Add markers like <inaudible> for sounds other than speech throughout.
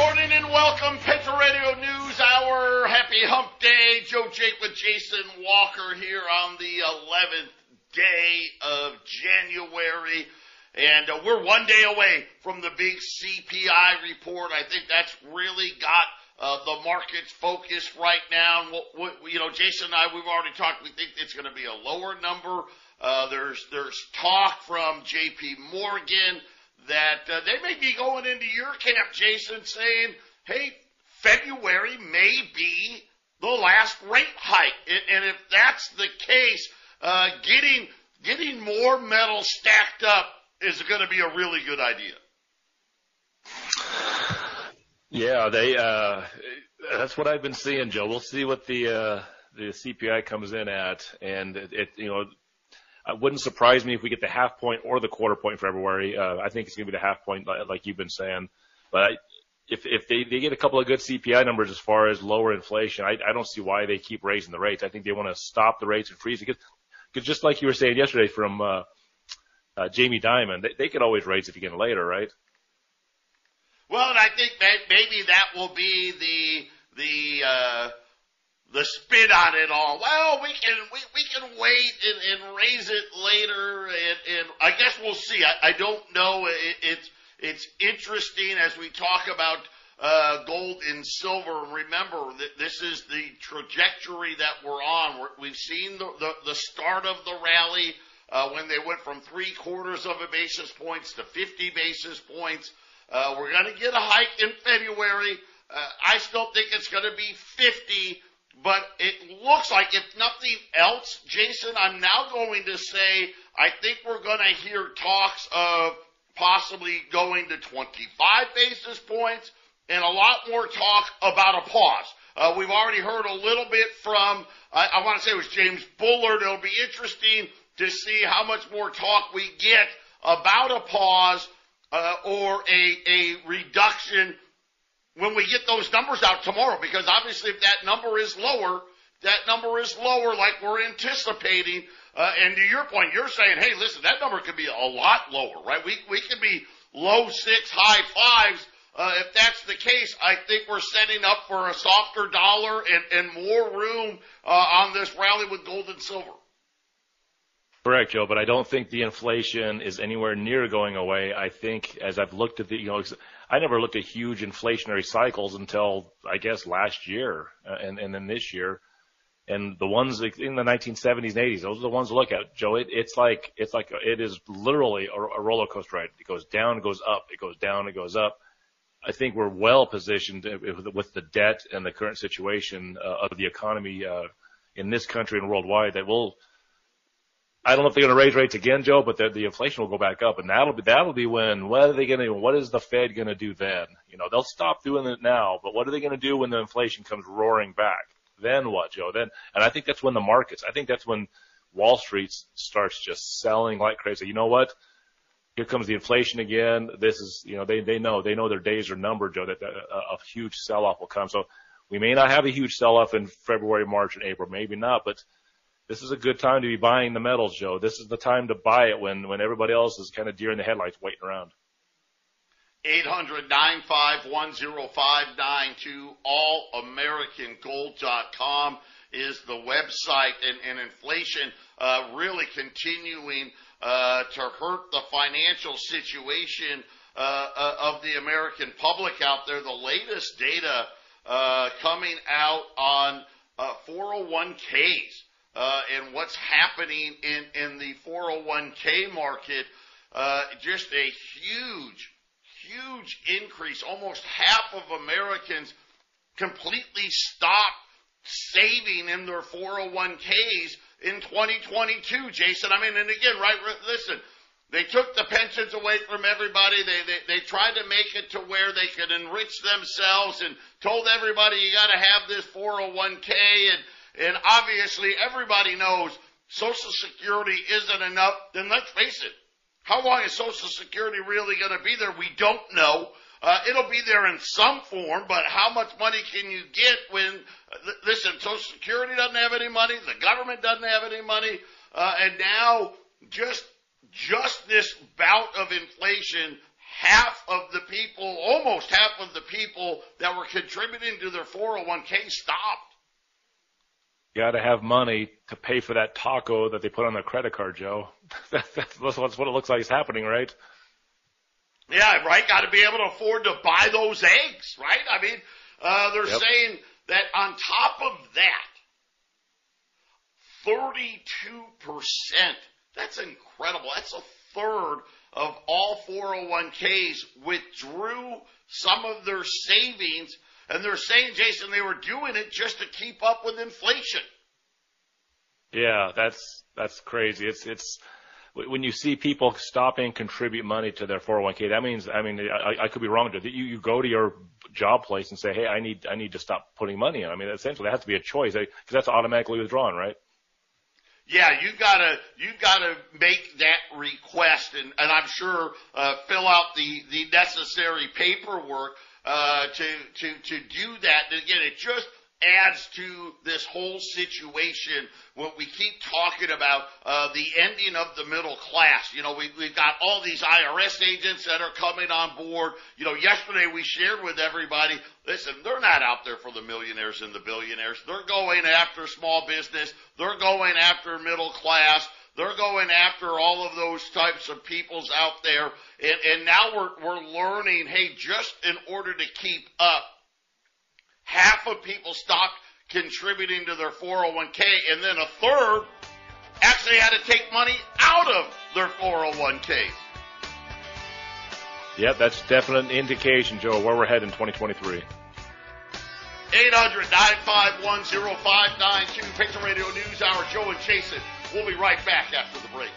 Morning and welcome, Patriot Radio News Hour. Happy Hump Day. Joe Jake with Jason Walker here on the 11th day of January. And uh, we're one day away from the big CPI report. I think that's really got uh, the market's focused right now. You know, Jason and I, we've already talked. We think it's going to be a lower number. Uh, there's there's talk from J.P. Morgan that uh, they may be going into your camp, Jason, saying, "Hey, February may be the last rate hike," and, if that's the case, uh, getting getting more metal stacked up is going to be a really good idea. Yeah, they. Uh, that's what I've been seeing, Joe. We'll see what the uh, the CPI comes in at, and it, it you know. It wouldn't surprise me if we get the half point or the quarter point in February. Uh, I think it's going to be the half point, like you've been saying. But I, if if they, they get a couple of good CPI numbers as far as lower inflation, I, I don't see why they keep raising the rates. I think they want to stop the rates and freeze it. Because, because just like you were saying yesterday from uh, uh, Jamie Dimon, they, they could always raise it again later, right? Well, and I think maybe that will be the the uh, the spin on it all. Well, we can we, we can wait and, and raise it later, and, and I guess we'll see. I, I don't know. It, it's it's interesting as we talk about uh, gold and silver. Remember that this is the trajectory that we're on. We're, we've seen the, the the start of the rally uh, when they went from three quarters of a basis points to 50 basis points. Uh, we're going to get a hike in February. Uh, I still think it's going to be 50, but it looks like if nothing else, Jason, I'm now going to say I think we're going to hear talks of possibly going to 25 basis points and a lot more talk about a pause. Uh, we've already heard a little bit from, I, I want to say it was James Bullard. It'll be interesting to see how much more talk we get about a pause uh, or a, a reduction when we get those numbers out tomorrow. Because obviously, if that number is lower, that number is lower, like we're anticipating. Uh, and to your point, you're saying, hey, listen, that number could be a lot lower, right? We we could be low six, high fives. Uh, if that's the case, I think we're setting up for a softer dollar and, and more room uh, on this rally with gold and silver. Correct, Joe, but I don't think the inflation is anywhere near going away. I think as I've looked at the, you know, I never looked at huge inflationary cycles until I guess last year uh, and, and then this year. And the ones in the 1970s and 80s, those are the ones to look at, Joe. It, it's like, it's like, it is literally a, a roller coaster ride. It goes down, it goes up, it goes down, it goes up. I think we're well positioned with the debt and the current situation uh, of the economy uh, in this country and worldwide that we'll, I don't know if they're going to raise rates again, Joe, but the, the inflation will go back up, and that'll be that'll be when what are they going to? What is the Fed going to do then? You know, they'll stop doing it now, but what are they going to do when the inflation comes roaring back? Then what, Joe? Then, and I think that's when the markets. I think that's when Wall Street starts just selling like crazy. You know what? Here comes the inflation again. This is, you know, they they know they know their days are numbered, Joe. That, that a, a huge sell off will come. So we may not have a huge sell off in February, March, and April, maybe not, but this is a good time to be buying the metals, Joe. This is the time to buy it when, when everybody else is kind of deer in the headlights waiting around. 800 allamericangold.com is the website and, and inflation uh, really continuing uh, to hurt the financial situation uh, uh of the American public out there. The latest data uh, coming out on 401ks uh, and what's happening in, in the 401k market, uh, just a huge, huge increase. Almost half of Americans completely stopped saving in their 401ks in 2022, Jason. I mean, and again, right, listen, They took the pensions away from everybody. They, they, they tried to make it to where they could enrich themselves and told everybody you gotta have this 401k and, and obviously everybody knows Social Security isn't enough. Then let's face it. How long is Social Security really gonna be there? We don't know. Uh, it'll be there in some form, but how much money can you get when, uh, listen, Social Security doesn't have any money, the government doesn't have any money, uh, and now just just this bout of inflation, half of the people, almost half of the people that were contributing to their 401k stopped. You got to have money to pay for that taco that they put on their credit card, Joe. <laughs> that's, that's what it looks like is happening, right? Yeah, right. Got to be able to afford to buy those eggs, right? I mean, uh, they're yep. saying that on top of that, 32% that's incredible. That's a third of all 401ks withdrew some of their savings and they're saying, Jason, they were doing it just to keep up with inflation. Yeah, that's, that's crazy. It's, it's, when you see people stopping contribute money to their 401k, that means, I mean, I, I could be wrong. You, you go to your job place and say, hey, I need, I need to stop putting money in. I mean, essentially, that has to be a choice because that's automatically withdrawn, right? yeah, you gotta you gotta make that request, and, and I'm sure uh, fill out the the necessary paperwork uh, to to to do that. And again, it just adds to this whole situation when we keep talking about uh, the ending of the middle class. You know, we, we've got all these IRS agents that are coming on board. You know, yesterday we shared with everybody, listen, they're not out there for the millionaires and the billionaires. They're going after small business. They're going after middle class. They're going after all of those types of peoples out there. And, and now we're, we're learning, hey, just in order to keep up, half of people stopped contributing to their 401k, and then a third actually had to take money out of their 401ks. Yep, that's definite indication, Joe, where we're heading in 2023. 800-951-0592, Patriot Radio News Hour, Joe and Jason. We'll be right back after the break.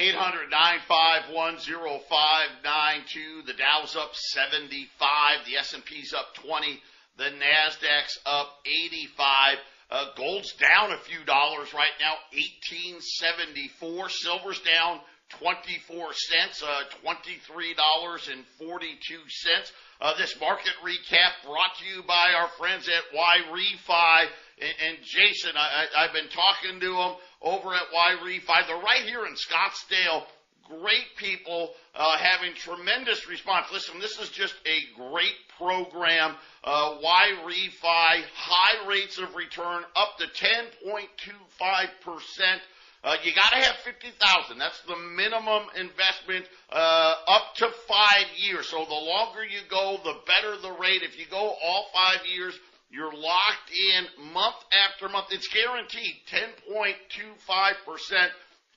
800-951-0592. The Dow's up 75. The S&P's up 20. The Nasdaq's up 85. Uh, gold's down a few dollars right now, 1874. Silver's down 24 cents, uh, $23.42. Uh, this market recap brought to you by our friends at YRefy. And, and Jason, I, I, I've been talking to them over at YRefy. They're right here in Scottsdale. Great people, uh, having tremendous response. Listen, this is just a great program. Uh, YRefy, high rates of return, up to 10.25%. Uh, you gotta have 50,000. That's the minimum investment, uh, up to five years. So the longer you go, the better the rate. If you go all five years, you're locked in month after month. It's guaranteed 10.25%.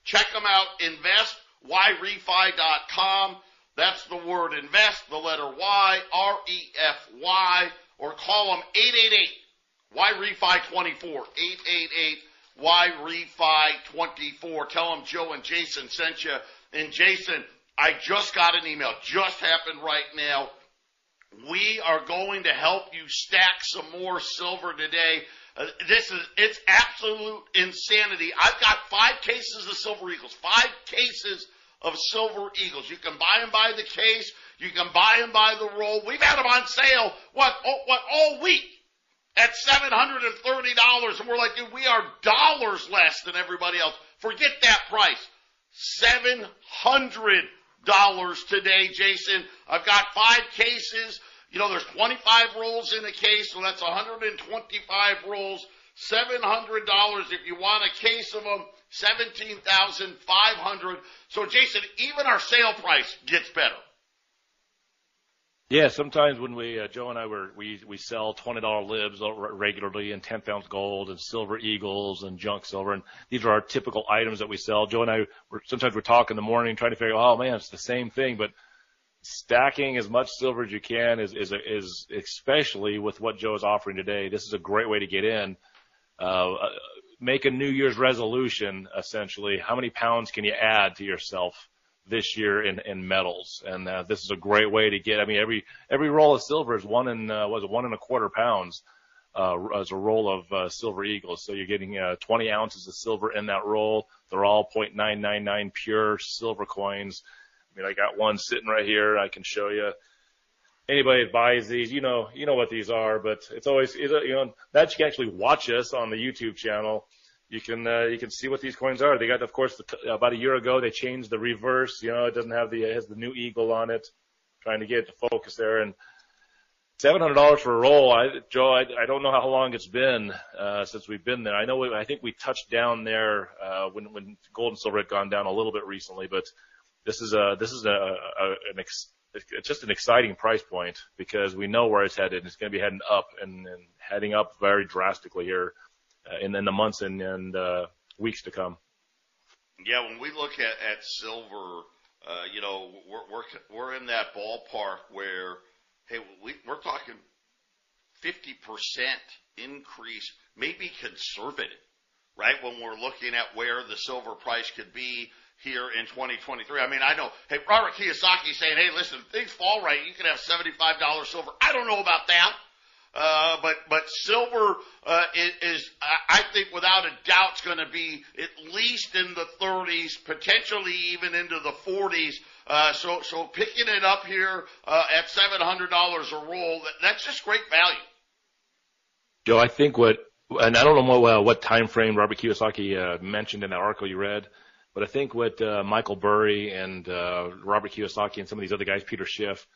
Check them out. Invest, yrefy.com. That's the word invest, the letter Y, R-E-F-Y, or call them 888 YRefy 24, 888 YRefy 24. Tell them Joe and Jason sent you. And Jason, I just got an email, just happened right now we are going to help you stack some more silver today. Uh, this is, it's absolute insanity. I've got five cases of Silver Eagles, five cases of Silver Eagles. You can buy them by the case. You can buy them by the roll. We've had them on sale, what, oh, what, all week at $730. And we're like, dude, we are dollars less than everybody else. Forget that price. $700 today, Jason. I've got five cases. You know, there's 25 rolls in a case, so that's 125 rolls. $700 if you want a case of them. 17,500. So Jason, even our sale price gets better. Yeah, sometimes when we uh, Joe and I were we we sell twenty dollar libs regularly and tenth ounce gold and silver eagles and junk silver and these are our typical items that we sell. Joe and I were sometimes we're talking in the morning trying to figure oh man it's the same thing but stacking as much silver as you can is is is especially with what Joe is offering today. This is a great way to get in. Uh, make a New Year's resolution, essentially. How many pounds can you add to yourself this year in, in metals? And uh, this is a great way to get. I mean, every every roll of silver is one and uh, was one and a quarter pounds uh, as a roll of uh, silver eagles. So you're getting uh, 20 ounces of silver in that roll. They're all 0.999 pure silver coins. I mean, I got one sitting right here. I can show you anybody that buys these, you know, you know what these are, but it's always, you know, that you can actually watch us on the YouTube channel. You can, uh, you can see what these coins are. They got, of course, the, about a year ago, they changed the reverse, you know, it doesn't have the, it has the new eagle on it, trying to get it to focus there. And $700 for a roll, I, Joe, I, I don't know how long it's been, uh, since we've been there. I know, we, I think we touched down there, uh, when, when gold and silver had gone down a little bit recently, but this is a, this is a, a an ex, it's just an exciting price point because we know where it's headed. It's going to be heading up and, and heading up very drastically here uh, in, in the months and, and uh, weeks to come. Yeah, when we look at, at silver, uh, you know, we're, we're, we're in that ballpark where, hey, we, we're talking 50% increase, maybe conservative, right? When we're looking at where the silver price could be here in 2023. I mean, I know, hey, Robert Kiyosaki saying, hey, listen, things fall right. You can have $75 silver. I don't know about that. Uh, but, but silver, uh, is, is, I think without a doubt, is going to be at least in the 30s, potentially even into the 40s. Uh, so, so picking it up here, uh, at $700 a roll, that, that's just great value. Joe, I think what, and I don't know what, uh, what time frame Robert Kiyosaki, mentioned in that article you read, but I think what Michael Burry and Robert Kiyosaki and some of these other guys, Peter Schiff,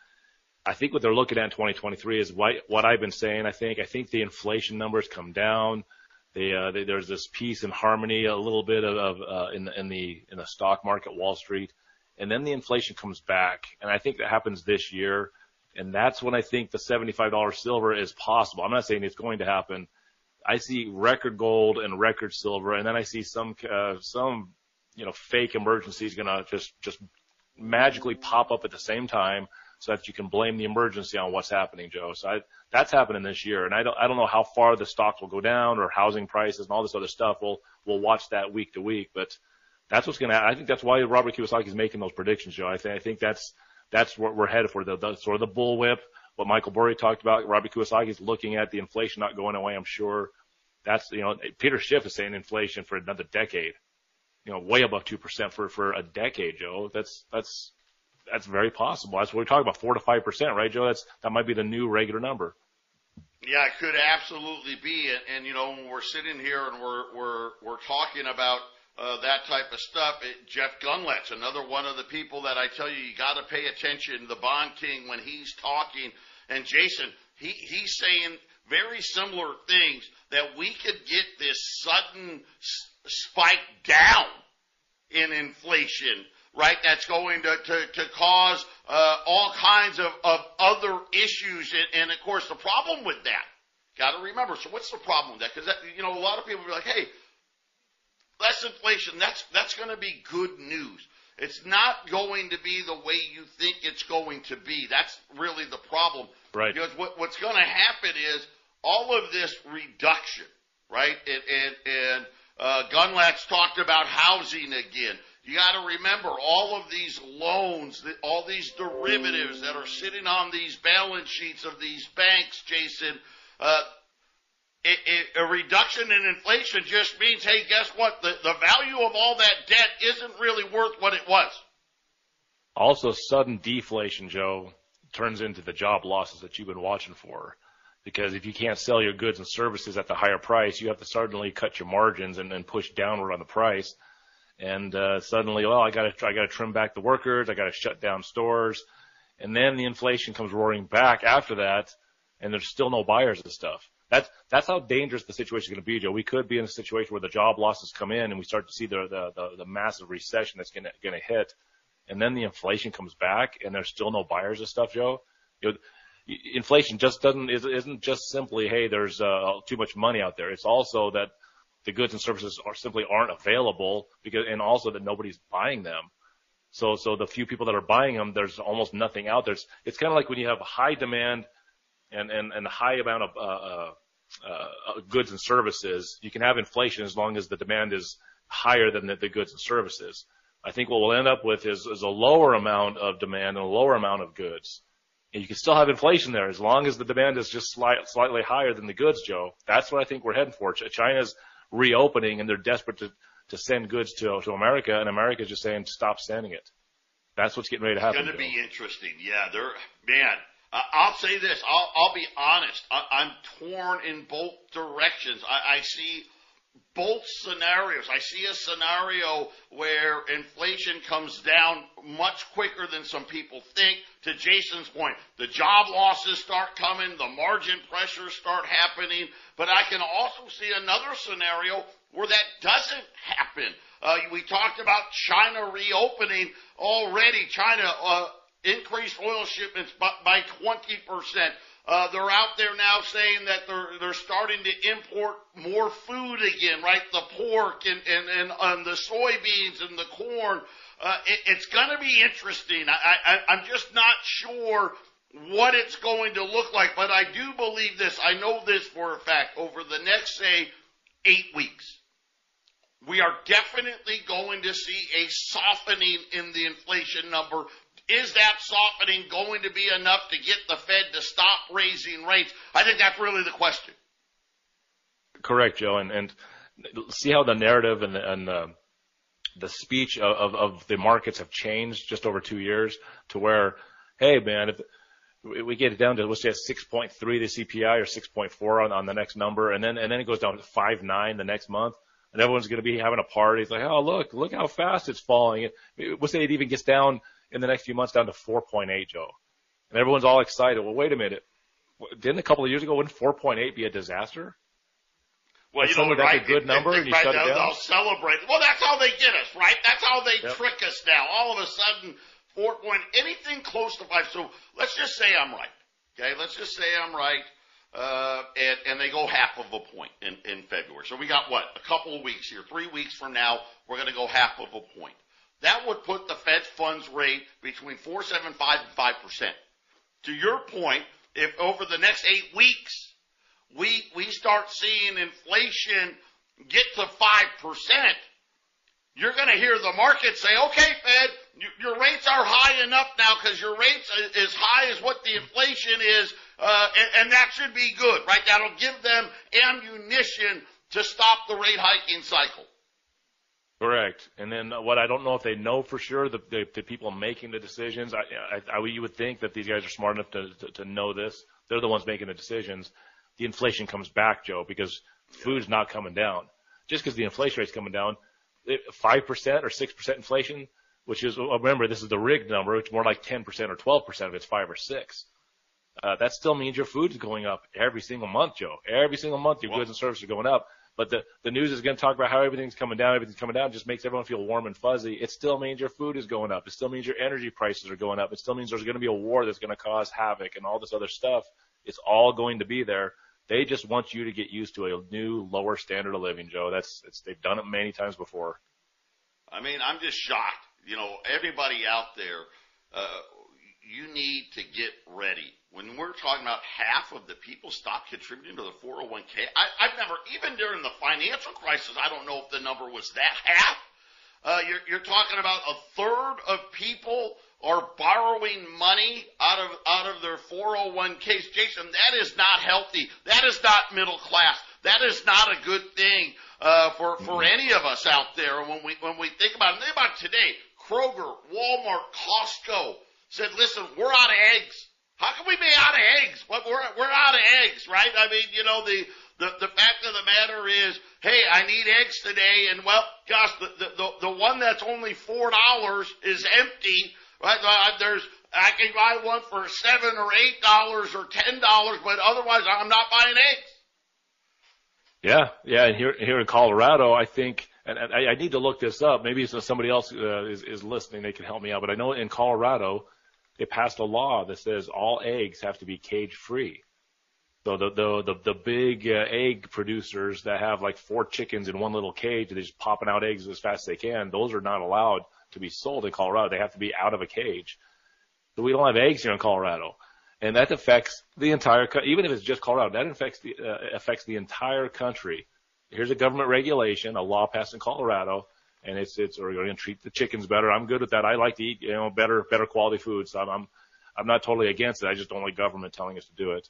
I think what they're looking at in 2023 is what, what I've been saying. I think I think the inflation numbers come down. They, uh, they, there's this peace and harmony, a little bit of, of uh, in the in the in the stock market, Wall Street, and then the inflation comes back, and I think that happens this year, and that's when I think the $75 silver is possible. I'm not saying it's going to happen. I see record gold and record silver, and then I see some uh, some you know, fake emergency is going to just, just magically pop up at the same time so that you can blame the emergency on what's happening, Joe. So I, that's happening this year. And I don't, I don't know how far the stocks will go down or housing prices and all this other stuff. We'll, we'll watch that week to week, but that's what's going to, I think that's why Robert Kiyosaki is making those predictions, Joe. I think, I think that's, that's what we're headed for. The, the sort of the bullwhip, what Michael Burry talked about. Robert Kiyosaki is looking at the inflation not going away, I'm sure. That's, you know, Peter Schiff is saying inflation for another decade you know, way above 2% for, for a decade, Joe. That's, that's, that's very possible. That's what we're talking about, 4 to 5%, right, Joe? That's, that might be the new regular number. Yeah, it could absolutely be. And, and you know, when we're sitting here and we're, we're, we're talking about, uh, that type of stuff. It, Jeff Gundlach, another one of the people that I tell you, you got to pay attention. The Bond King when he's talking, and Jason, he he's saying very similar things that we could get this sudden spike down in inflation, right? That's going to, to, to cause uh, all kinds of, of other issues. And, and of course, the problem with that, got to remember, so what's the problem with that? Because, you know, a lot of people be like, hey, less inflation, that's, that's going to be good news. It's not going to be the way you think it's going to be. That's really the problem. Right. Because what, what's going to happen is all of this reduction, right? And, and, and uh, Gundlach talked about housing again. You got to remember all of these loans, all these derivatives that are sitting on these balance sheets of these banks, Jason. Uh, it, it, a reduction in inflation just means, hey, guess what? The, the value of all that debt isn't really worth what it was. Also, sudden deflation, Joe, turns into the job losses that you've been watching for because if you can't sell your goods and services at the higher price, you have to suddenly cut your margins and then push downward on the price. And uh, suddenly, well, I got to I got to trim back the workers, I got to shut down stores, and then the inflation comes roaring back after that, and there's still no buyers of stuff. That's that's how dangerous the situation is going to be, Joe. We could be in a situation where the job losses come in, and we start to see the the the, the massive recession that's going to going to hit, and then the inflation comes back, and there's still no buyers of stuff, Joe. You know, inflation just doesn't isn't just simply hey there's uh, too much money out there. It's also that the goods and services are simply aren't available because and also that nobody's buying them. So so the few people that are buying them, there's almost nothing out there. It's, it's kind of like when you have high demand and and and high amount of uh, uh, uh, goods and services, you can have inflation as long as the demand is higher than the, the goods and services. I think what we'll end up with is, is a lower amount of demand and a lower amount of goods. And you can still have inflation there as long as the demand is just slight, slightly higher than the goods, Joe. That's what I think we're heading for. China's reopening and they're desperate to, to send goods to, to America and America's just saying stop sending it. That's what's getting ready to happen. It's going to be interesting. Yeah, they're, man, uh, I'll say this. I'll, I'll be honest. I, am torn in both directions. I, I see both scenarios. I see a scenario where inflation comes down much quicker than some people think. To Jason's point, the job losses start coming, the margin pressures start happening, but I can also see another scenario where that doesn't happen. Uh, we talked about China reopening already. China uh, increased oil shipments by, by 20%. Uh, they're out there now saying that they're they're starting to import more food again, right? The pork and and and, and the soybeans and the corn. Uh, it, it's going to be interesting. I, I I'm just not sure what it's going to look like, but I do believe this. I know this for a fact. Over the next say eight weeks, we are definitely going to see a softening in the inflation number is that softening going to be enough to get the Fed to stop raising rates? I think that's really the question. Correct, Joe. And, and see how the narrative and the, and the, the speech of, of the markets have changed just over two years to where, hey, man, if we get it down to let's say 6.3 the CPI or 6.4 on, on the next number, and then and then it goes down to 5.9 the next month, and everyone's going to be having a party. It's like, oh look, look how fast it's falling. Let's say it even gets down in the next few months down to 4.8, Joe. And everyone's all excited. Well, wait a minute. Didn't a couple of years ago, wouldn't 4.8 be a disaster? Well, you know, that's right, a good number and you right, shut they'll, down? they'll celebrate. Well, that's how they get us, right? That's how they Yep. trick us now. All of a sudden, four point, anything close to five. So let's just say I'm right. Okay, let's just say I'm right. Uh, and, and they go half of a point in, in February. So we got what? A couple of weeks here. Three weeks from now, we're going to go half of a point. That would put the Fed funds rate between 4.75 and 5%. To your point, if over the next eight weeks, we, we start seeing inflation get to 5%, you're going to hear the market say, okay, Fed, your rates are high enough now because your rates is high as what the inflation is, uh, and, and that should be good, right? That'll give them ammunition to stop the rate hiking cycle. Correct. And then what I don't know if they know for sure, the, the, the people making the decisions, I, I, I, you would think that these guys are smart enough to, to, to know this. They're the ones making the decisions. The inflation comes back, Joe, because food's not coming down. Just because the inflation rate's coming down, 5% or 6% inflation, which is, remember, this is the rigged number, is more like 10% or 12% if it's 5 or 6. Uh, that still means your food's going up every single month, Joe. Every single month your Well- goods and services are going up. But the, the news is going to talk about how everything's coming down, everything's coming down, just makes everyone feel warm and fuzzy. It still means your food is going up. It still means your energy prices are going up. It still means there's going to be a war that's going to cause havoc and all this other stuff. It's all going to be there. They just want you to get used to a new lower standard of living, Joe. That's it's, they've done it many times before. I mean, I'm just shocked. You know, everybody out there, uh, you need to get ready. When we're talking about half of the people stop contributing to the 401k, I, I've never, even during the financial crisis, I don't know if the number was that half. Uh, you're, you're talking about a third of people are borrowing money out of out of their 401ks. Jason, that is not healthy. That is not middle class. That is not a good thing uh, for for any of us out there. And when we when we think about it, think about today, Kroger, Walmart, Costco said, "Listen, we're out of eggs. How can we be out of eggs? Well, we're we're out of eggs, right? I mean, you know the." The, the fact of the matter is, hey, I need eggs today, and well, gosh, the, the, the, the one that's only four dollars is empty, right? There's, I can buy one for seven or eight dollars or ten dollars, but otherwise I'm not buying eggs. Yeah, yeah. And here here in Colorado, I think, and, and I, I need to look this up. Maybe somebody else uh, is is listening, they can help me out. But I know in Colorado, they passed a law that says all eggs have to be cage free. So the the the, the big uh, egg producers that have like four chickens in one little cage, they're just popping out eggs as fast as they can. Those are not allowed to be sold in Colorado. They have to be out of a cage. So we don't have eggs here in Colorado. and that affects the entire. Even if it's just Colorado, that affects the uh, affects the entire country. Here's a government regulation, a law passed in Colorado, and it's it's we're going to treat the chickens better. I'm good with that. I like to eat you know better better quality food, so I'm I'm, I'm not totally against it. I just don't like government telling us to do it.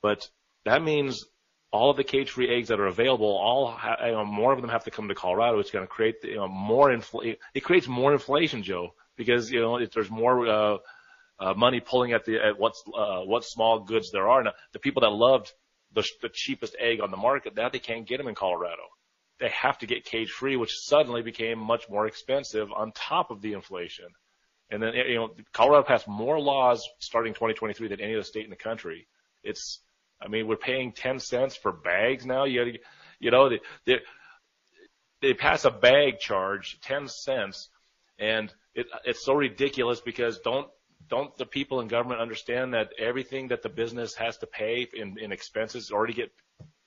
But that means all of the cage-free eggs that are available, all ha- you know, more of them have to come to Colorado. It's going to create you know more infl- It creates more inflation, Joe, because you know if there's more uh, uh, money pulling at the at what's uh, what small goods there are. Now, the people that loved the, the cheapest egg on the market, now they can't get them in Colorado. They have to get cage-free, which suddenly became much more expensive on top of the inflation. And then you know Colorado passed more laws starting 2023 than any other state in the country. It's I mean, we're paying 10 cents for bags now. You, gotta, you know, they, they, they pass a bag charge, 10 cents, and it, it's so ridiculous because don't, don't the people in government understand that everything that the business has to pay in, in expenses already get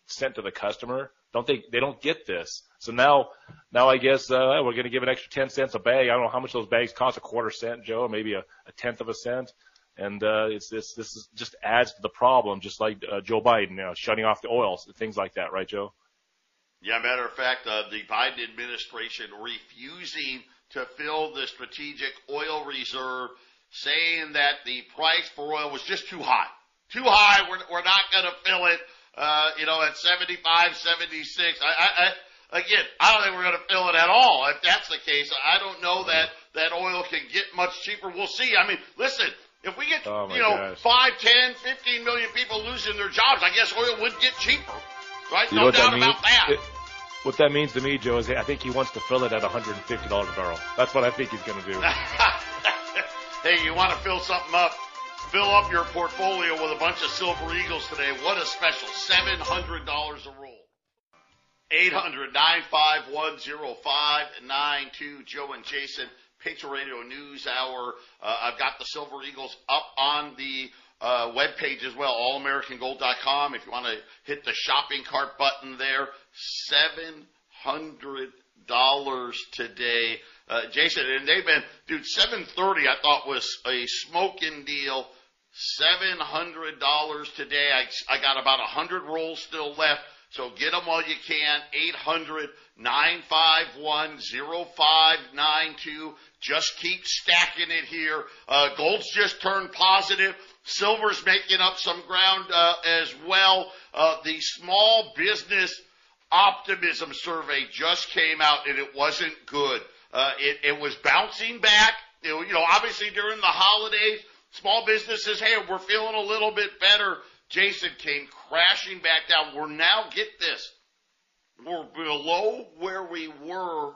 sent to the customer? Don't they, they don't get this. So now, now I guess, uh, we're going to give an extra 10 cents a bag. I don't know how much those bags cost, a quarter cent, Joe, maybe a, a tenth of a cent. And uh, it's this this is just adds to the problem, just like uh, Joe Biden, you know, shutting off the oil, things like that, right, Joe? Yeah, matter of fact, uh, the Biden administration refusing to fill the strategic oil reserve, saying that the price for oil was just too high. Too high, we're, we're not going to fill it, uh, you know, at 75, 76. I, I, I, again, I don't think we're going to fill it at all. If that's the case, I don't know that, that oil can get much cheaper. We'll see. I mean, listen, if we get, oh you know, gosh. 5, 10, 15 million people losing their jobs, I guess oil would get cheaper. Right? You no doubt about that. It, what that means to me, Joe, is I think he wants to fill it at $150 a barrel. That's what I think he's going to do. <laughs> hey, you want to fill something up? Fill up your portfolio with a bunch of Silver Eagles today. What a special. $700 a roll. 800 951 0592. Joe and Jason. Patriot Radio News Hour. Uh, I've got the Silver Eagles up on the uh, web page as well, allamericangold.com. If you want to hit the shopping cart button there, seven hundred dollars today, uh, Jason. And they've been, dude, seven thirty. I thought was a smoking deal. Seven hundred dollars today. I I got about a hundred rolls still left. So get them while you can. 800 951 0592. Just keep stacking it here. Uh, gold's just turned positive. Silver's making up some ground uh, as well. Uh, the small business optimism survey just came out and it wasn't good. Uh, it, it was bouncing back. It, you know, obviously during the holidays, small businesses, hey, we're feeling a little bit better. Jason came crashing back down. We're now, get this, we're below where we were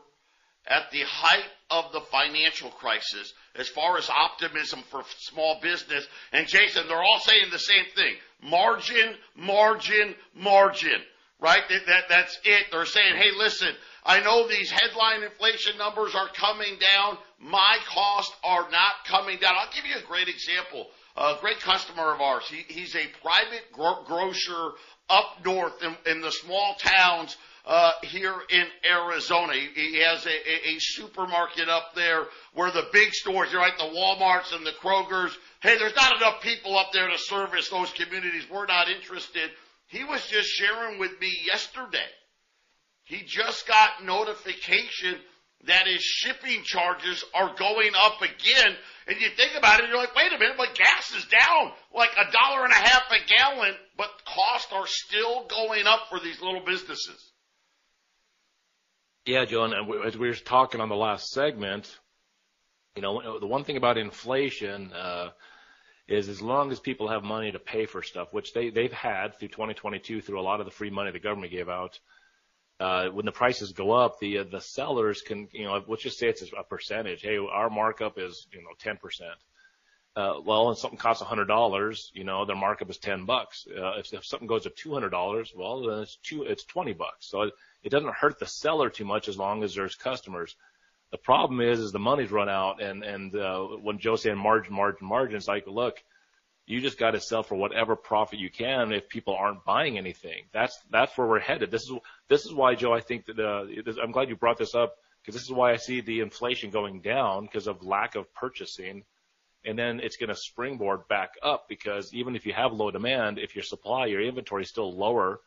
at the height of the financial crisis as far as optimism for small business. And Jason, they're all saying the same thing. Margin, margin, margin. Right? That, that, that's it. They're saying, hey, listen, I know these headline inflation numbers are coming down. My costs are not coming down. I'll give you a great example. A great customer of ours. He, he's a private gro- grocer up north in, in the small towns uh, here in Arizona. He, he has a, a, a, supermarket up there where the big stores, you're right, the Walmarts and the Krogers. Hey, there's not enough people up there to service those communities. We're not interested. He was just sharing with me yesterday. He just got notification that his shipping charges are going up again. And you think about it, you're like, wait a minute, but gas is down like a dollar and a half a gallon, but costs are still going up for these little businesses. Yeah, John, as we were talking on the last segment, you know, the one thing about inflation uh, is as long as people have money to pay for stuff, which they they've had through 2022 through a lot of the free money the government gave out. Uh, when the prices go up, the uh, the sellers can, you know, let's just say it's a percentage. Hey, our markup is, you know, 10 percent. Uh, well, if something costs $100, you know, their markup is 10 bucks. Uh, if, if something goes to $200, well, then it's two, it's 20 bucks. So it doesn't hurt the seller too much as long as there's customers. The problem is, is the money's run out, and and uh, when Joe's saying margin, margin, margin, it's like, look, you just got to sell for whatever profit you can if people aren't buying anything. That's that's where we're headed. This is this is why, Joe. I think that uh, I'm glad you brought this up because this is why I see the inflation going down because of lack of purchasing. and then it's going to springboard back up because even if you have low demand, if your supply, your inventory is still lower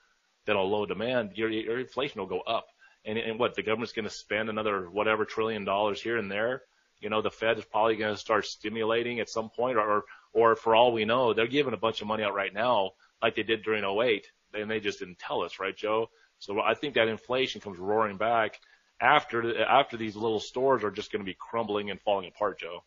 than a low demand, your, your inflation will go up. And, and what the government's going to spend another whatever trillion dollars here and there. You know, the Fed is probably going to start stimulating at some point, or or for all we know, they're giving a bunch of money out right now, like they did during 08, and they just didn't tell us, right, Joe? So I think that inflation comes roaring back after after these little stores are just going to be crumbling and falling apart, Joe.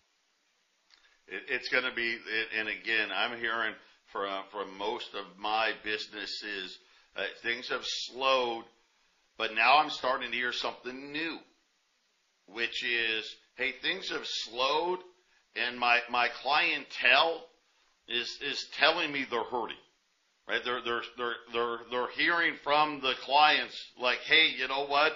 It, it's going to be, and again, I'm hearing from from most of my businesses, uh, things have slowed but now I'm starting to hear something new, which is, hey, things have slowed and my, my clientele is, is telling me they're hurting. Right? They're, they're, they're, they're, they're hearing from the clients like, hey, you know what?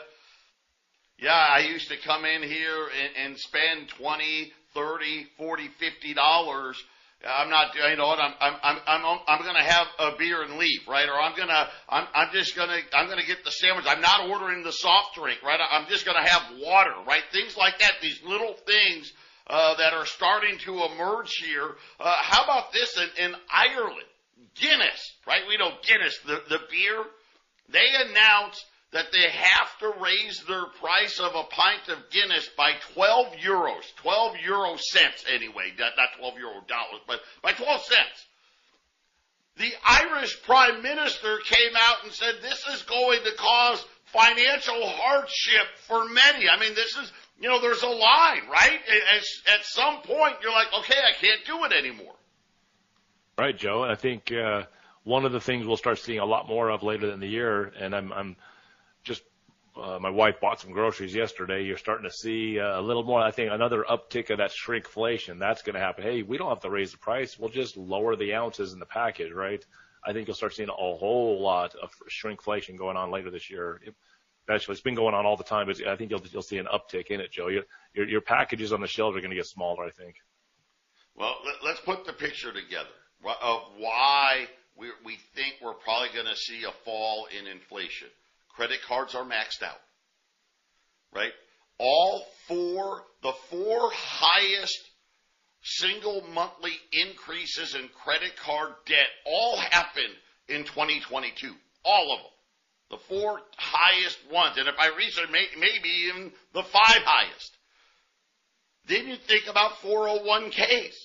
Yeah, I used to come in here and, and spend 20, 30, 40, 50 dollars I'm not, you know what, I'm, I'm, I'm, I'm, I'm going to have a beer and leave, right? Or I'm going to, I'm, I'm just going to, I'm going to get the sandwich. I'm not ordering the soft drink, right? I'm just going to have water, right? Things like that, these little things, uh, that are starting to emerge here. Uh, how about this in, in Ireland? Guinness, right? We know Guinness, the, the beer. They announced that they have to raise their price of a pint of Guinness by 12 euros, 12 euro cents anyway, not, not 12 euro dollars, but by 12 cents. The Irish Prime Minister came out and said this is going to cause financial hardship for many. I mean, this is, you know, there's a line, right? At, at some point, you're like, okay, I can't do it anymore. Right, Joe. I think uh, one of the things we'll start seeing a lot more of later in the year, and I'm, I'm just uh, my wife bought some groceries yesterday. You're starting to see uh, a little more. I think another uptick of that shrinkflation. That's going to happen. Hey, we don't have to raise the price. We'll just lower the ounces in the package, right? I think you'll start seeing a whole lot of shrinkflation going on later this year. It, actually, it's been going on all the time, but I think you'll you'll see an uptick in it, Joe. Your your, your packages on the shelves are going to get smaller. I think. Well, let, us put the picture together of why we we think we're probably going to see a fall in inflation. Credit cards are maxed out. Right? All four, the four highest single monthly increases in credit card debt all happened in 2022. All of them. The four highest ones. And if I research, maybe even the five highest. Then you think about 401ks.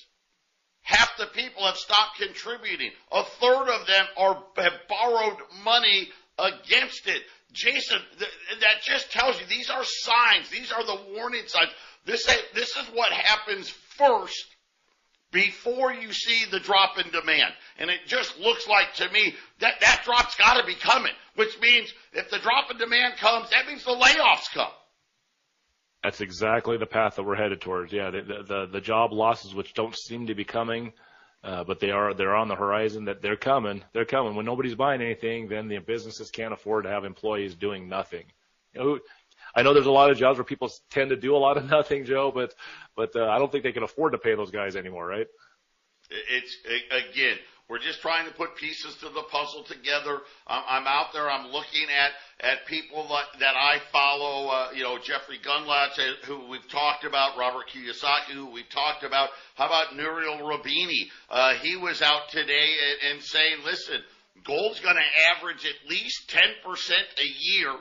Half the people have stopped contributing. A third of them are, have borrowed money against it. Jason, th- that just tells you these are signs. These are the warning signs. This, this is what happens first before you see the drop in demand. And it just looks like to me that that drop's got to be coming, which means if the drop in demand comes, that means the layoffs come. That's exactly the path that we're headed towards. Yeah, the, the, the job losses, which don't seem to be coming, uh, but they are they're on the horizon. That they're coming. They're coming. When nobody's buying anything, then the businesses can't afford to have employees doing nothing. You know, I know there's a lot of jobs where people tend to do a lot of <laughs> nothing, Joe, but but uh, I don't think they can afford to pay those guys anymore, right? It's again, we're just trying to put pieces to the puzzle together. I'm, out there. I'm looking at at people that, that I follow. Uh, you know, Jeffrey Gundlach, uh, who we've talked about, Robert Kiyosaki, who we've talked about. How about Nouriel Roubini? Uh, he was out today and, and saying, listen, gold's going to average at least 10% a year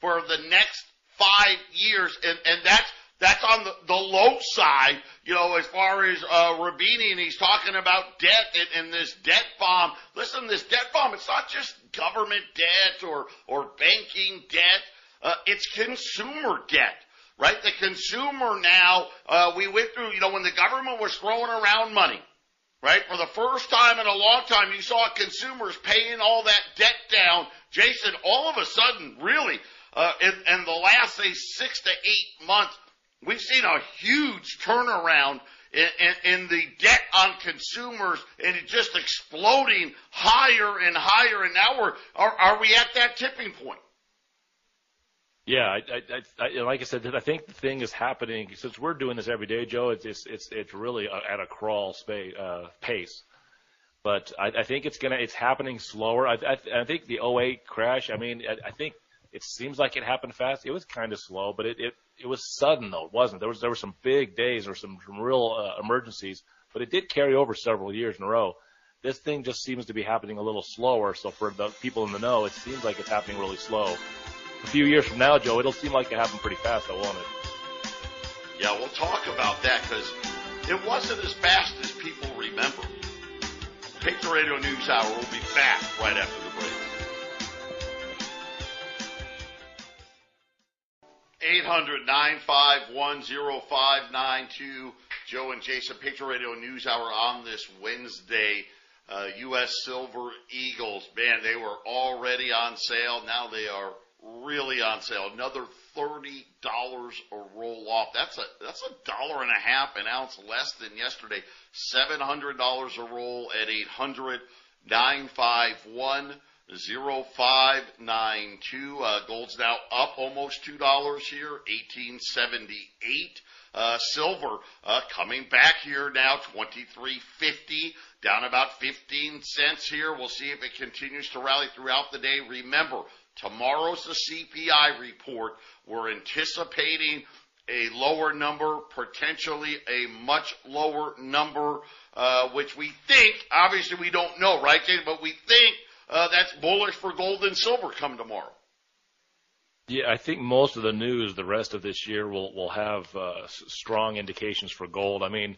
for the next five years, and and that's that's on the, the low side, you know, as far as uh, Roubini, and he's talking about debt and, and this debt bomb. Listen, this debt bomb, it's not just government debt or, or banking debt. Uh, it's consumer debt, right? The consumer now, uh, we went through, you know, when the government was throwing around money, right? For the first time in a long time, you saw consumers paying all that debt down. Jason, all of a sudden, really, uh, in, in the last, say, six to eight months, We've seen a huge turnaround in, in, in, the debt on consumers and it just exploding higher and higher. And now we're, are, are we at that tipping point? Yeah, I, I, I, like I said, I think the thing is happening since we're doing this every day, Joe. It's it's it's, it's really at a crawl space, uh, pace, but I, I think it's gonna it's happening slower. I, I, I think the 08 crash. I mean, I, I think It seems like it happened fast. It was kind of slow, but it, it, it was sudden though, it wasn't. There was, there were some big days or some, some real uh, emergencies, but it did carry over several years in a row. This thing just seems to be happening a little slower. So for the people in the know, it seems like it's happening really slow. A few years from now, Joe, it'll seem like it happened pretty fast, though, won't it? Yeah, we'll talk about that because it wasn't as fast as people remember. Patriot Radio News Hour will be back right after the break. 800-951-0592. Joe and Jason, Patriot Radio News Hour on this Wednesday. Uh, U.S. Silver Eagles, man, they were already on sale. Now they are really on sale. Another thirty dollars a roll off. That's a that's a dollar and a half an ounce less than yesterday. Seven hundred dollars a roll at eight hundred nine five one zero five nine two. Uh, gold's now up almost two dollars here, eighteen seventy eight. Uh, silver uh, coming back here now, twenty three fifty, down about fifteen cents here. We'll see if it continues to rally throughout the day. Remember, tomorrow's the CPI report. We're anticipating a lower number, potentially a much lower number, uh, which we think, obviously we don't know, right, But we think uh, that's bullish for gold and silver come tomorrow. Yeah, I think most of the news the rest of this year will will have uh, strong indications for gold. I mean,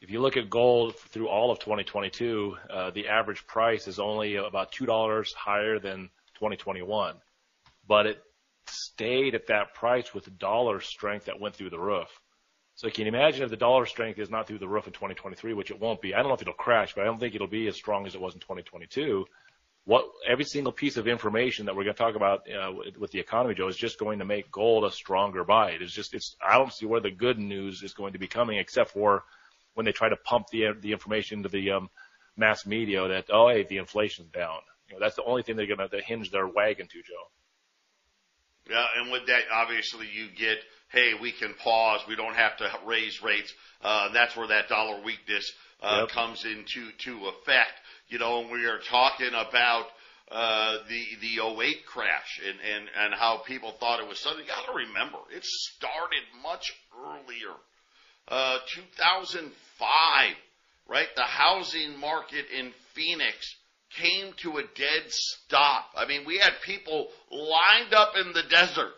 if you look at gold through all of 2022, uh, the average price is only about two dollars higher than 2021, but it stayed at that price with dollar strength that went through the roof. So can you imagine if the dollar strength is not through the roof in 2023, which it won't be? I don't know if it'll crash, but I don't think it'll be as strong as it was in 2022 what every single piece of information that we're going to talk about uh, with, with the economy, Joe, is just going to make gold a stronger buy. It's just it's I don't see where the good news is going to be coming, except for when they try to pump the the information into the um, mass media that oh hey the inflation's down. You know, that's the only thing they're going to hinge their wagon to, Joe. Yeah, and with that, obviously, you get, hey, we can pause. We don't have to raise rates. Uh, that's where that dollar weakness uh, yep. comes into to effect you know, and we are talking about uh, the the 08 crash and, and, and how people thought it was something. You got to remember, it started much earlier. Uh, 2005, right? The housing market in Phoenix came to a dead stop. I mean, we had people lined up in the desert,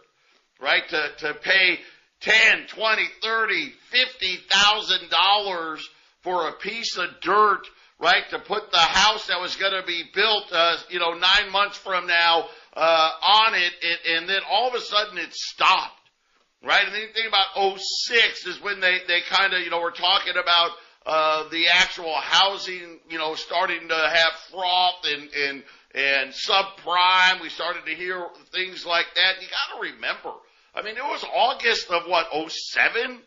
right, to, to pay 10, 20, 30, 50,000 dollars for a piece of dirt right, to put the house that was going to be built, uh, you know, nine months from now uh, on it, it, and then all of a sudden it stopped, right? And then you think about 06 is when they they kind of, you know, we're talking about uh, the actual housing, you know, starting to have froth and and and subprime. We started to hear things like that. You got to remember. I mean, it was August of what 07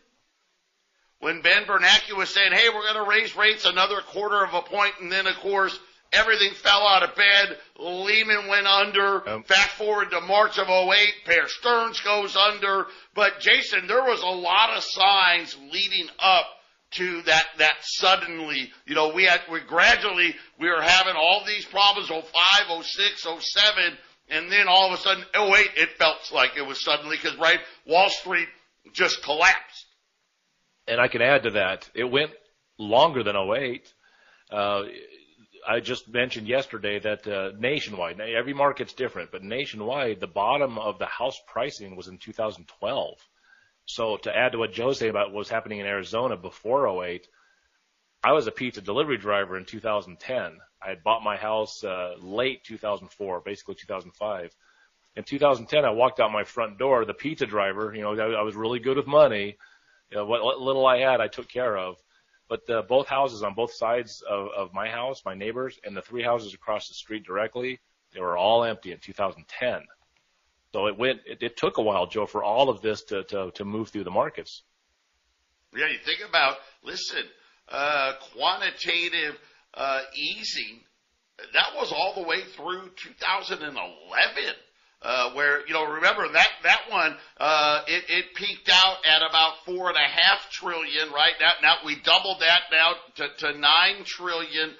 when Ben Bernanke was saying, hey, we're going to raise rates another quarter of a point, and then, of course, everything fell out of bed. Lehman went under. Yep. Fast forward to March of 08, Bear Stearns goes under. But Jason, there was a lot of signs leading up to that, that suddenly, you know, we had, we gradually, we were having all these problems, 05, 06, 07, and then all of a sudden, 08, it felt like it was suddenly, cause right, Wall Street just collapsed and I can add to that, it went longer than 08. Uh, I just mentioned yesterday that uh, nationwide, every market's different, but nationwide, the bottom of the house pricing was in 2012. So to add to what Joe's saying about what was happening in Arizona before 08, I was a pizza delivery driver in 2010. I had bought my house uh, late 2004, basically 2005. In 2010, I walked out my front door. The pizza driver, you know, I, I was really good with money you know, what, little I had, I took care of. But uh, both houses on both sides of, of my house, my neighbors, and the three houses across the street directly, they were all empty in 2010. So it went. It, it took a while, Joe, for all of this to to, to move through the markets. Yeah, you think about listen, uh, quantitative uh, easing. That was all the way through 2011 uh, where you know remember that that one uh, it, it peaked out at about four and a half trillion right now now we doubled that now to, to nine trillion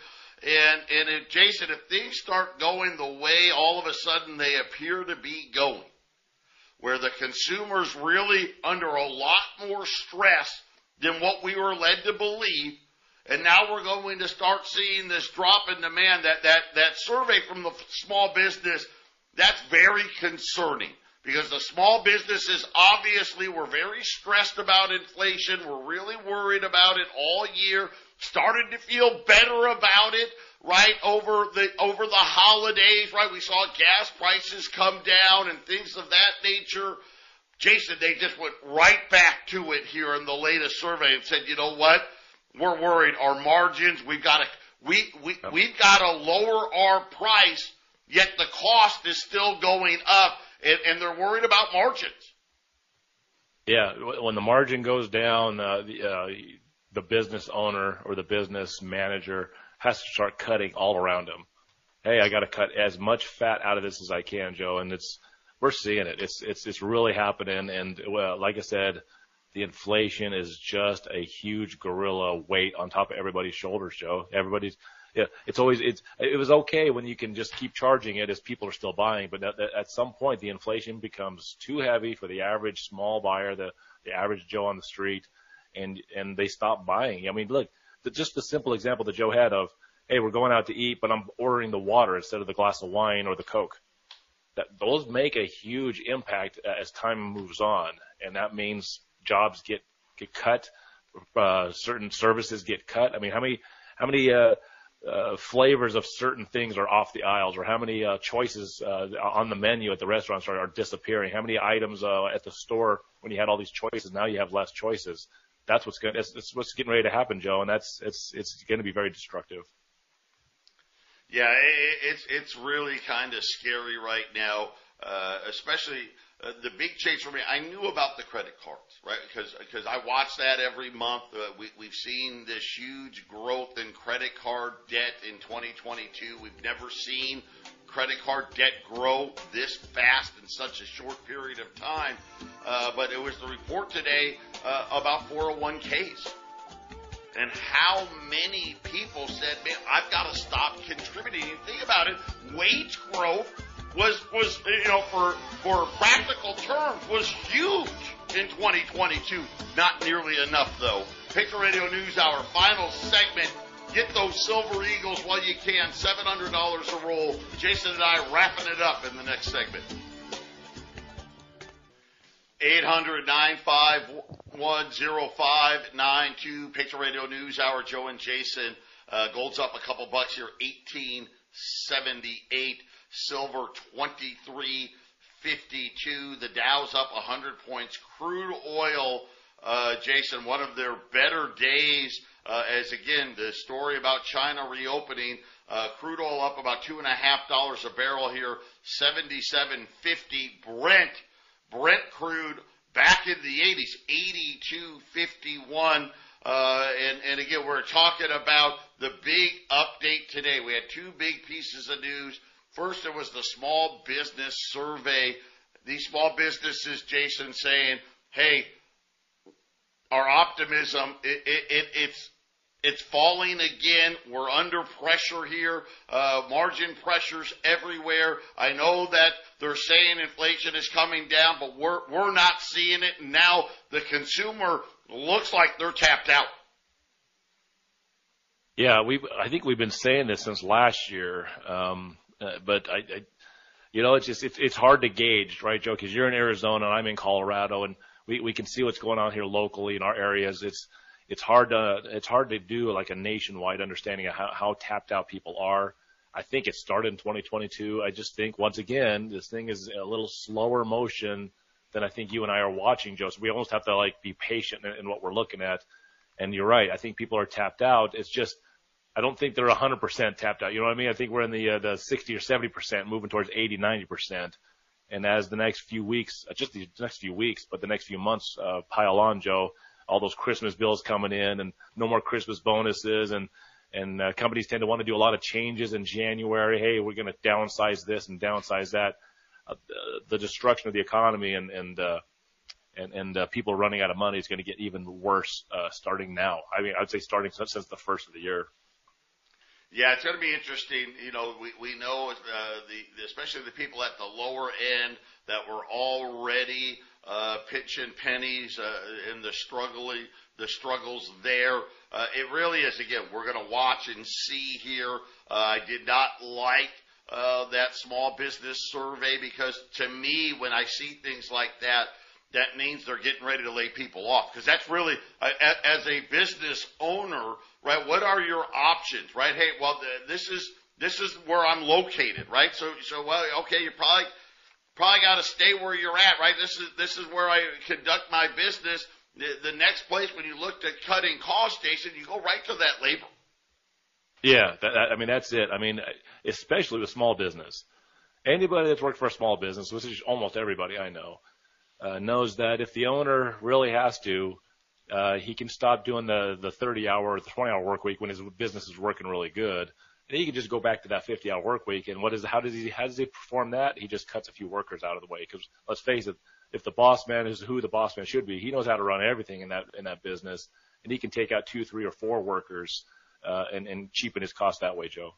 and and it, Jason if things start going the way all of a sudden they appear to be going where the consumer's really under a lot more stress than what we were led to believe. And now we're going to start seeing this drop in demand. That, that, that survey from the small business, that's very concerning because the small businesses obviously were very stressed about inflation. We're really worried about it all year. Started to feel better about it, right, over the, over the holidays, right? We saw gas prices come down and things of that nature. Jason, they just went right back to it here in the latest survey and said, you know what? We're worried. Our margins, we've got to, we, we, we've got to lower our price, yet the cost is still going up and, and they're worried about margins. Yeah, when the margin goes down, uh, the, uh, the business owner or the business manager has to start cutting all around them. Hey, I got to cut as much fat out of this as I can, Joe, and it's we're seeing it. It's it's it's really happening, and well, like I said, the inflation is just a huge gorilla weight on top of everybody's shoulders, Joe. Everybody's yeah, it's always it's it was okay when you can just keep charging it as people are still buying, but at, at some point the inflation becomes too heavy for the average small buyer, the the average Joe on the street, and and they stop buying. I mean, look, the, just the simple example that Joe had of, hey, we're going out to eat, but I'm ordering the water instead of the glass of wine or the Coke. That those make a huge impact as time moves on, and that means jobs get get cut, uh, certain services get cut. I mean, how many how many uh, uh, flavors of certain things are off the aisles, or how many uh, choices uh, on the menu at the restaurants are, are disappearing? How many items uh, at the store when you had all these choices now you have less choices? That's what's going. That's, that's what's getting ready to happen, Joe, and that's it's it's going to be very destructive. Yeah, it, it's it's really kind of scary right now, uh, especially uh, the big change for me, I knew about the credit cards, right? Because because I watch that every month. Uh, we, we've seen this huge growth in credit card debt in 2022. We've never seen credit card debt grow this fast in such a short period of time. Uh, but it was the report today uh, about 401ks and how many people said, "Man, I've got to stop contributing." Think about it: wage growth was was you know for for practical terms was huge in 2022. Not nearly enough though. Patriot Radio News Hour final segment. Get those Silver Eagles while you can. Seven hundred dollars a roll. Jason and I wrapping it up in the next segment. 800 951 Patriot Radio News Hour. Joe and Jason. Uh, gold's up a couple bucks here. 1878 silver 2352. The Dow's up 100 points. Crude oil, uh, Jason, one of their better days, uh, as again, the story about China reopening, uh, crude oil up about two and a half dollars a barrel here, 77.50. Brent, Brent crude back in the 80s, 82.51. Uh, and, and again, we're talking about the big update today. We had two big pieces of news. First, there was the small business survey. These small businesses, Jason, saying, "Hey, our optimism, it, it, it, it's it's falling again. We're under pressure here. Uh, margin pressures everywhere. I know that they're saying inflation is coming down, but we're we're not seeing it. And now the consumer looks like they're tapped out. Yeah, we. I think we've been saying this since last year. Um, uh, but I, I, you know, it's just it's it's hard to gauge, right, Joe? Because you're in Arizona and I'm in Colorado, and we we can see what's going on here locally in our areas. It's it's hard to it's hard to do like a nationwide understanding of how, how tapped out people are. I think it started in 2022. I just think once again this thing is a little slower motion than I think you and I are watching, Joe. So we almost have to like be patient in, in what we're looking at. And you're right. I think people are tapped out. It's just I don't think they're 100% tapped out. You know what I mean? I think we're in the uh, the 60 or 70%, moving towards 80, 90%. And as the next few weeks, uh, just the next few weeks, but the next few months uh, pile on, Joe, all those Christmas bills coming in, and no more Christmas bonuses, and and uh, companies tend to want to do a lot of changes in January. Hey, we're going to downsize this and downsize that. Uh, the, destruction of the economy and and uh, and, and uh, people running out of money is going to get even worse uh, starting now. I mean, I'd say starting since the first of the year. Yeah, it's going to be interesting. You know, we we know uh, the, especially the people at the lower end, that were already uh, pitching pennies uh, in the struggling the struggles there. Uh, it really is again. We're going to watch and see here. Uh, I did not like uh, that small business survey because to me, when I see things like that, that means they're getting ready to lay people off because that's really uh, as a business owner, right? What are your options, right? Hey, well, this is this is where I'm located, right? So, so well, okay, you probably probably got to stay where you're at, right? This is this is where I conduct my business. The, the next place when you look at cutting cost, Jason, you go right to that labor. Yeah, that, I mean that's it. I mean, especially with small business, anybody that's worked for a small business, which is almost everybody I know, uh, knows that if the owner really has to, uh, he can stop doing the the 30 hour the 20 hour work week when his business is working really good, and he can just go back to that 50 hour work week. And what is how does he how does he perform that? He just cuts a few workers out of the way because let's face it, if the boss man is who the boss man should be, he knows how to run everything in that in that business, and he can take out two, three, or four workers uh, and, and cheapen his cost that way, Joe.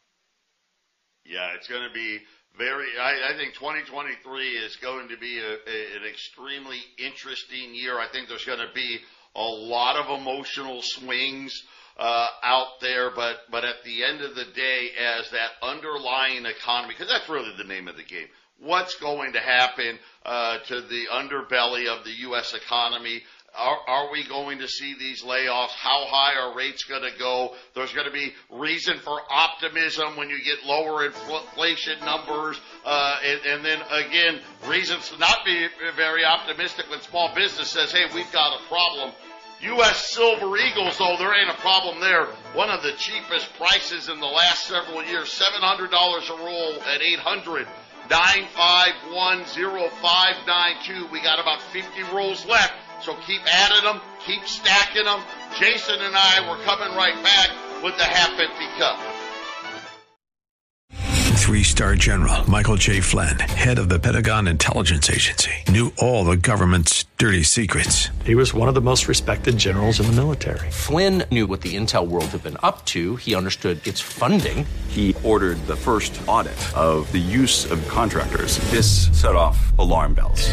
Yeah, it's going to be very. I, I think 2023 is going to be a, a, an extremely interesting year. I think there's going to be a lot of emotional swings uh, out there, but but at the end of the day, as that underlying economy, because that's really the name of the game. What's going to happen uh, to the underbelly of the U.S. economy? Are, are, we going to see these layoffs? How high are rates going to go? There's going to be reason for optimism when you get lower inflation numbers, uh, and, and, then again, reasons to not be very optimistic when small business says, "Hey, we've got a problem." U.S. Silver Eagles, though, there ain't a problem there. One of the cheapest prices in the last several years, $700 a roll at 800 951 0592. We got about 50 rolls left. So keep adding them, keep stacking them. Jason and I were coming right back with the half empty cup. Three star general Michael J. Flynn, head of the Pentagon Intelligence Agency, knew all the government's dirty secrets. He was one of the most respected generals in the military. Flynn knew what the intel world had been up to, he understood its funding. He ordered the first audit of the use of contractors. This set off alarm bells.